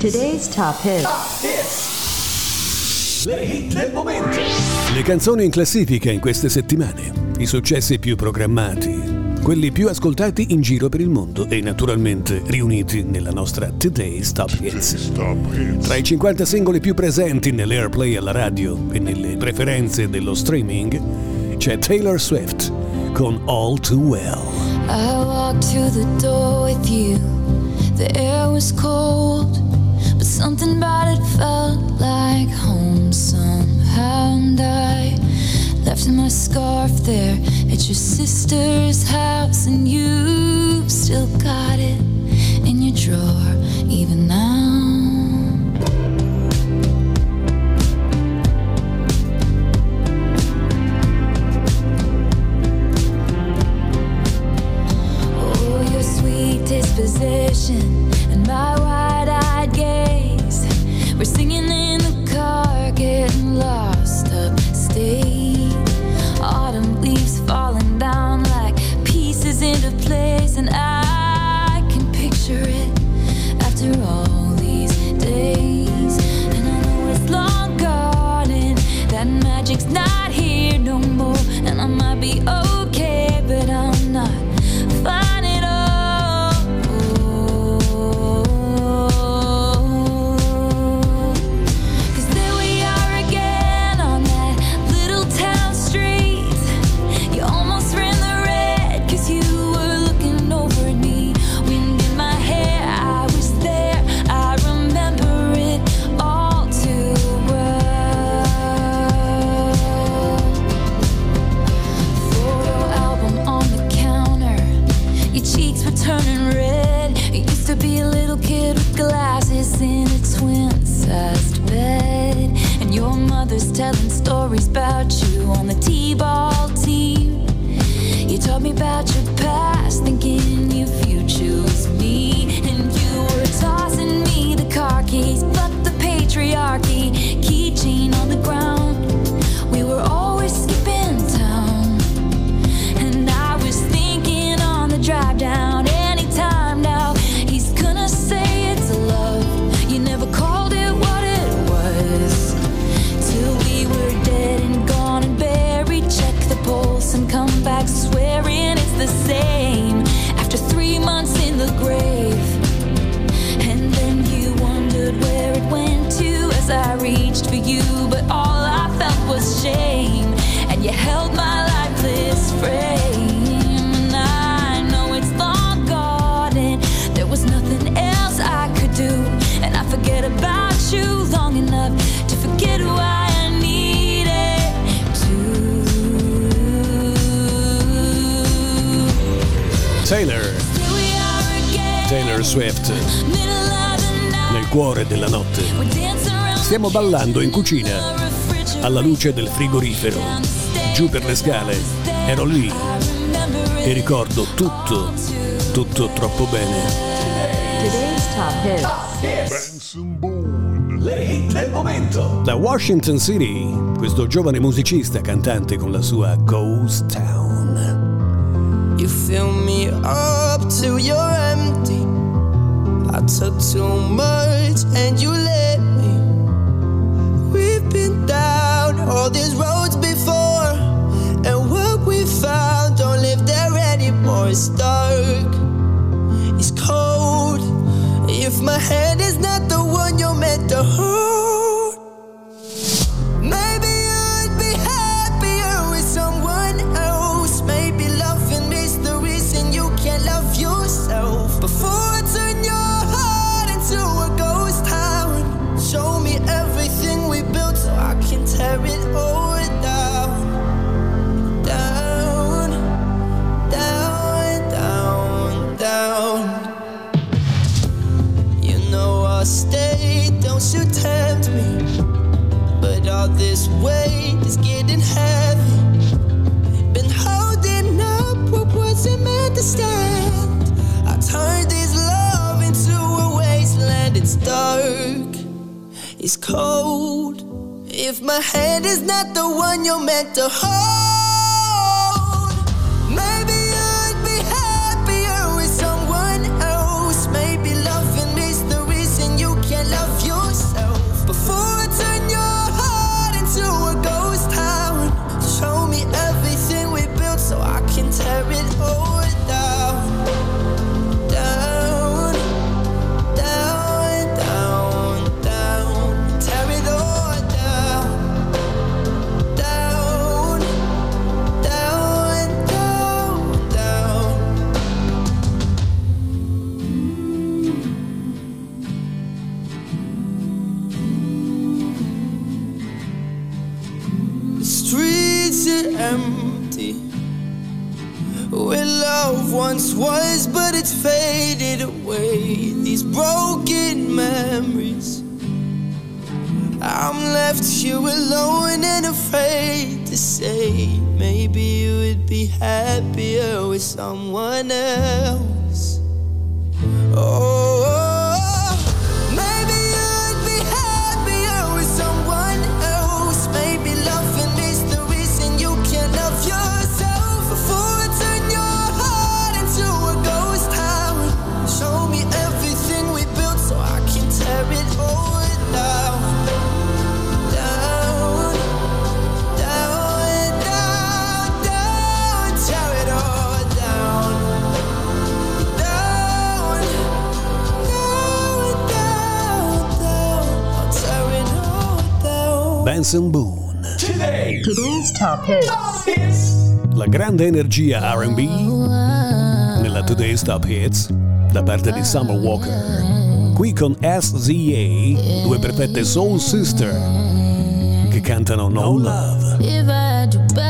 Today's top hits. Top hits. Le hit del momento. Le canzoni in classifica in queste settimane. I successi più programmati. Quelli più ascoltati in giro per il mondo e naturalmente riuniti nella nostra Today's Top Hits. Tra i 50 singoli più presenti nell'airplay alla radio e nelle preferenze dello streaming c'è Taylor Swift con All Too Well. I walked to the door with you. The air was cold. Something about it felt like home somehow, and I left my scarf there at your sister's house, and you still got it in your drawer even now. Swift. Nel cuore della notte. Stiamo ballando in cucina, alla luce del frigorifero. Giù per le scale, ero lì e ricordo tutto, tutto troppo bene. Le hit del momento. Da Washington City, questo giovane musicista cantante con la sua Ghost Town. You fill me up to your empty took too much and you let me. We've been down all these roads before, and what we found don't live there anymore. It's dark, it's cold. If my hand is not the one you're meant to hold. But it's faded away. These broken memories. I'm left here alone and afraid to say, maybe you would be happier with someone else. Oh. Benson Boone. Today's top hits. La grande energia RB nella Today's Top Hits da parte di Summer Walker. Qui con SZA, due perfette Soul Sister che cantano No Love.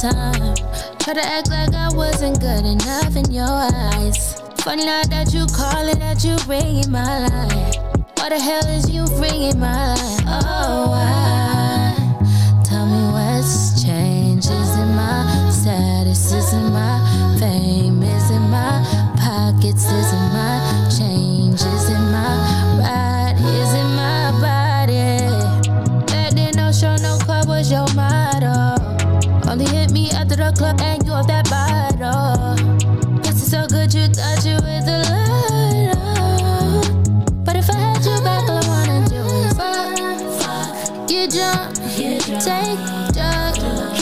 Time. Try to act like I wasn't good enough in your eyes. Funny now that you call it that you bring in my life. What the hell is you bringing my life? Oh, why? Tell me what's changed. Is it my status? Is it my fame? Is it my pockets? Is it my change? Take drugs.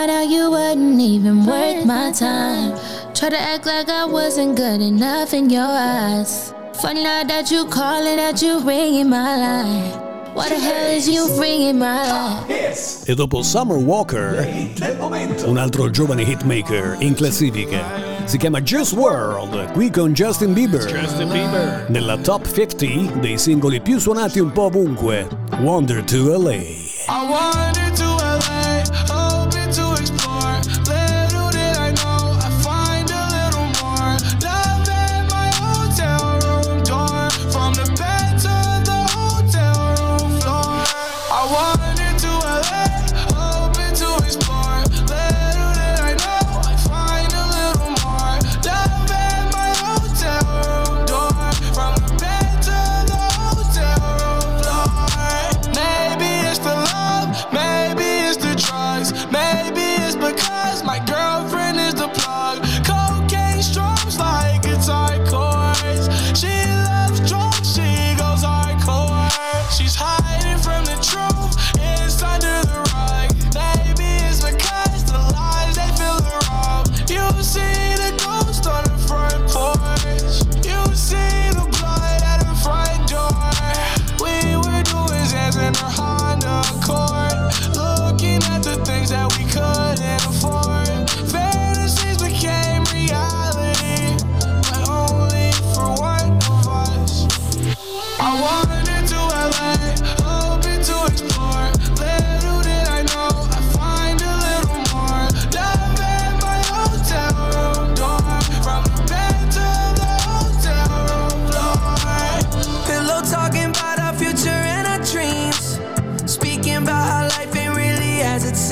Find out you wasn't even worth my time. Try to act like I wasn't good enough in your eyes. Funny now that you calling, that you ringing my line. What the hell is you bringing my life? E dopo Summer Walker, un altro giovane hitmaker in classifica. Si chiama Juice World, qui con Justin Bieber. Justin Bieber. Nella top 50 dei singoli più suonati un po' ovunque. Wonder to LA. I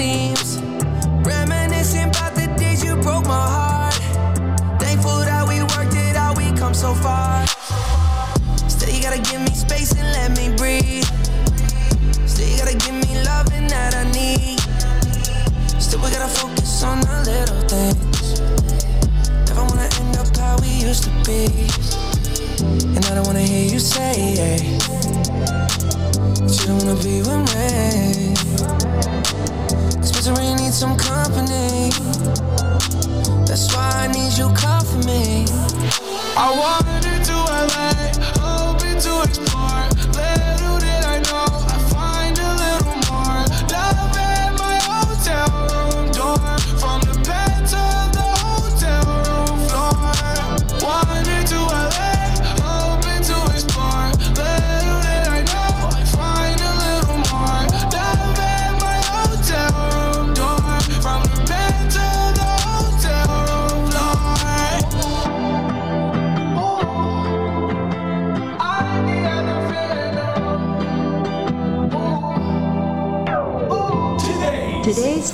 dreams. Reminiscing about the days you broke my heart. Thankful that we worked it out, we come so far. Still, you gotta give me space and let me breathe. Still, you gotta give me loving that I need. Still, we gotta focus on the little things. Never wanna end up how we used to be. And I don't wanna hear you say, yeah. That you don't wanna be with me. Some company. That's why I need you to LA, hoping to explore. Little did I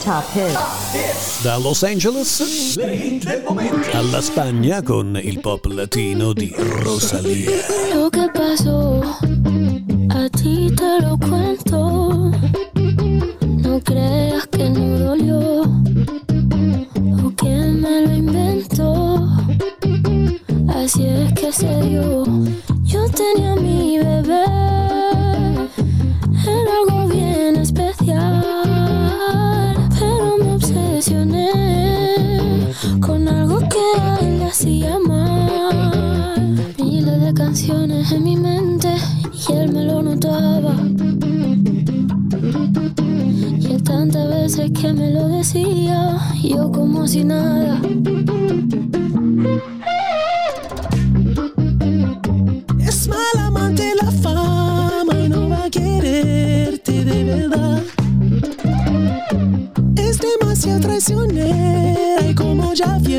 Top Hits. Da Los Angeles alla Spagna con il pop latino di Rosalía. Lo que pasó, a ti te lo cuento. No creas que no dolió o que me lo inventó. Así es que se dio. Yo tenía mi mi mente y él me lo notaba. Y él tantas veces que me lo decía, yo como si nada. Es mal amante la fama y no va a quererte de verdad. Es demasiado traicionera y como ya viene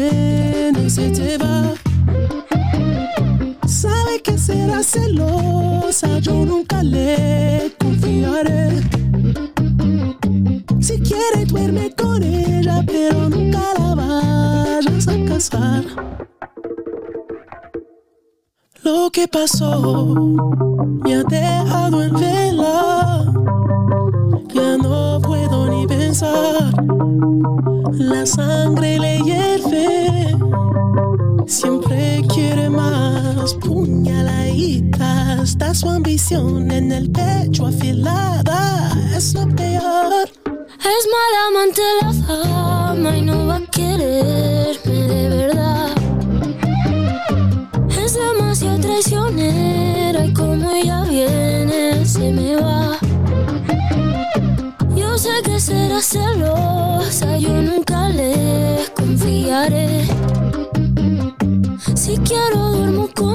Lo que pasó me ha dejado en vela. Ya no puedo ni pensar. La sangre le hierve. Siempre quiere más puñaladita. Está su ambición en el pecho afilada. Es lo peor. Es mala amante la fama y no va a quererme es demasiado traicionera y como ella viene se me va. Yo sé que será celosa, yo nunca le confiaré. Si quiero duermo con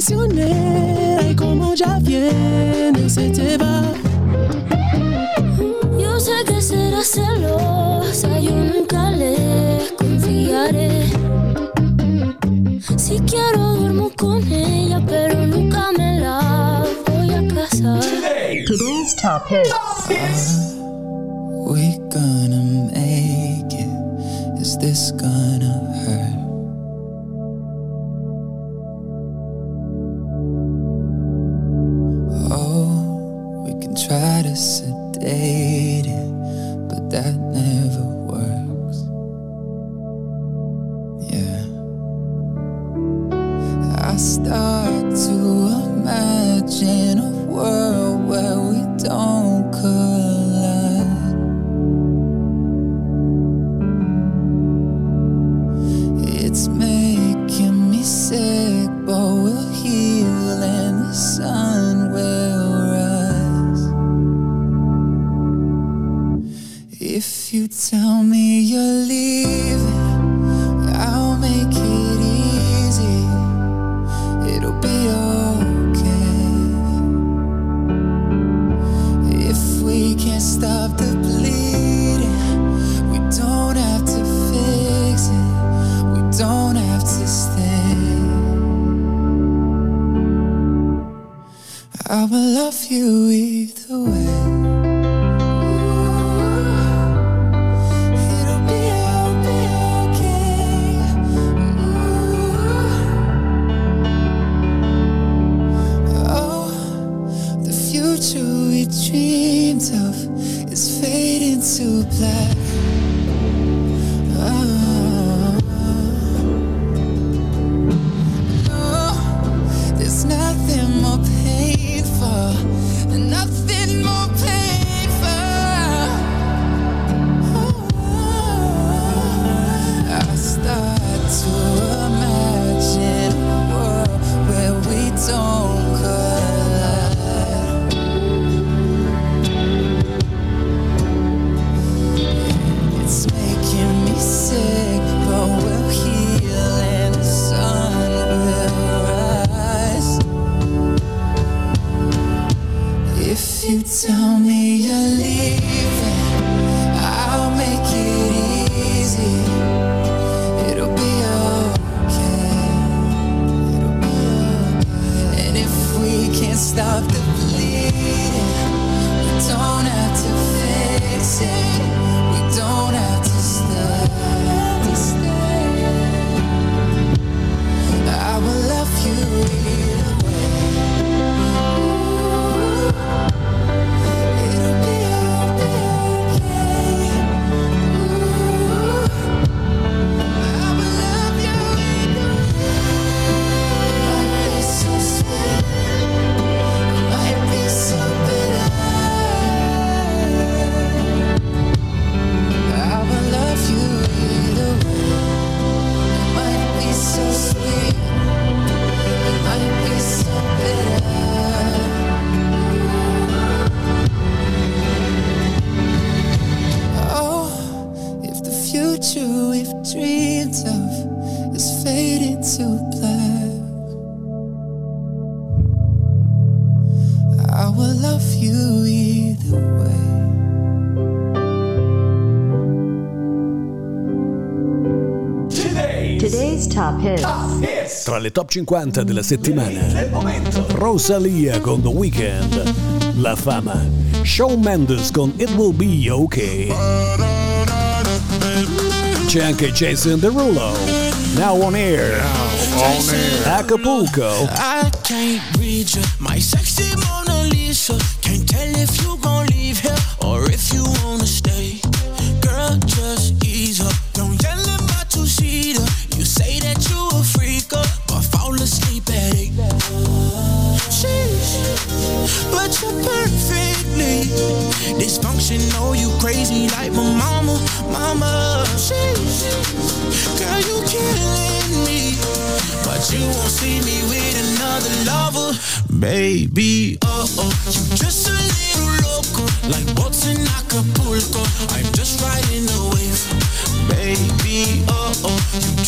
impressionné. Ay, como ya viene. Yo sé que será celosa, yo nunca le confiaré. Si quiero duermo con ella, pero nunca me la voy a casar. Today's top hits. We gonna make it. Is this gonna alle top 50 della settimana. Rosalia con The Weeknd, La Fama. Shawn Mendes con It Will Be OK. C'è anche Jason Derulo. Now on air. Now on air. Acapulco. I can't read you, my sexy Mona Lisa. Can't tell if you gon' leave here or if you wanna stay. dysfunctional, you crazy like my mama, mama. she, Girl, you killing me, but you won't see me with another lover, baby. Oh oh, you just a little loco, like boats in Acapulco. I'm just riding the wave, baby. Oh oh,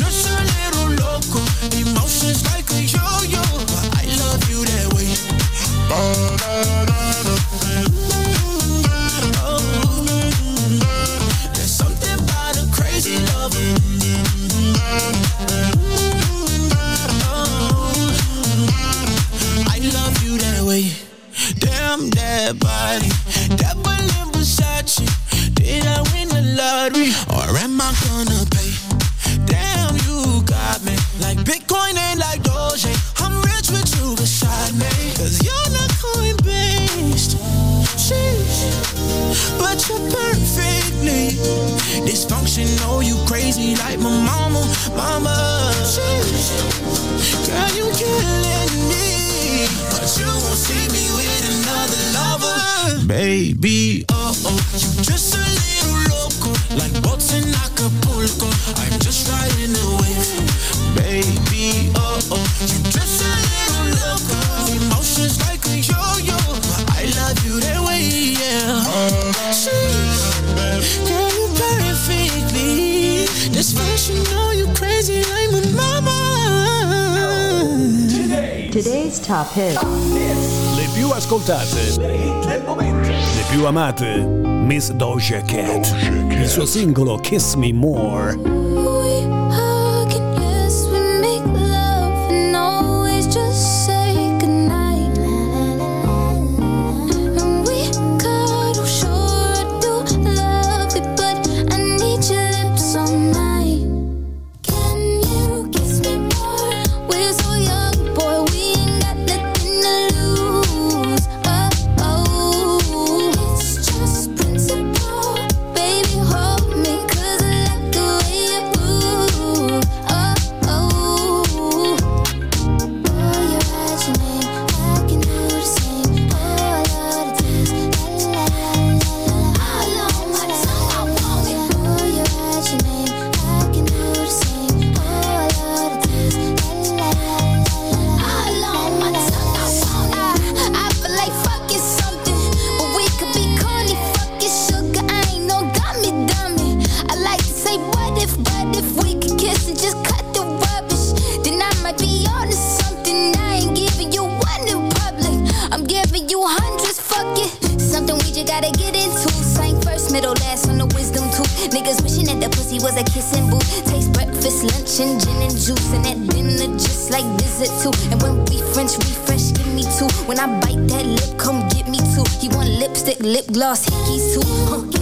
Girl, you're killing me. But you won't see me with another lover. Baby, oh, oh, you're just a little loco. Like boats in Acapulco. I'm just riding away. Baby, oh, oh, you. Top Hit. Le più ascoltate, le, più amate, Miss Doja Doja Cat. Il suo singolo Kiss Me More. lip gloss, hickeys too.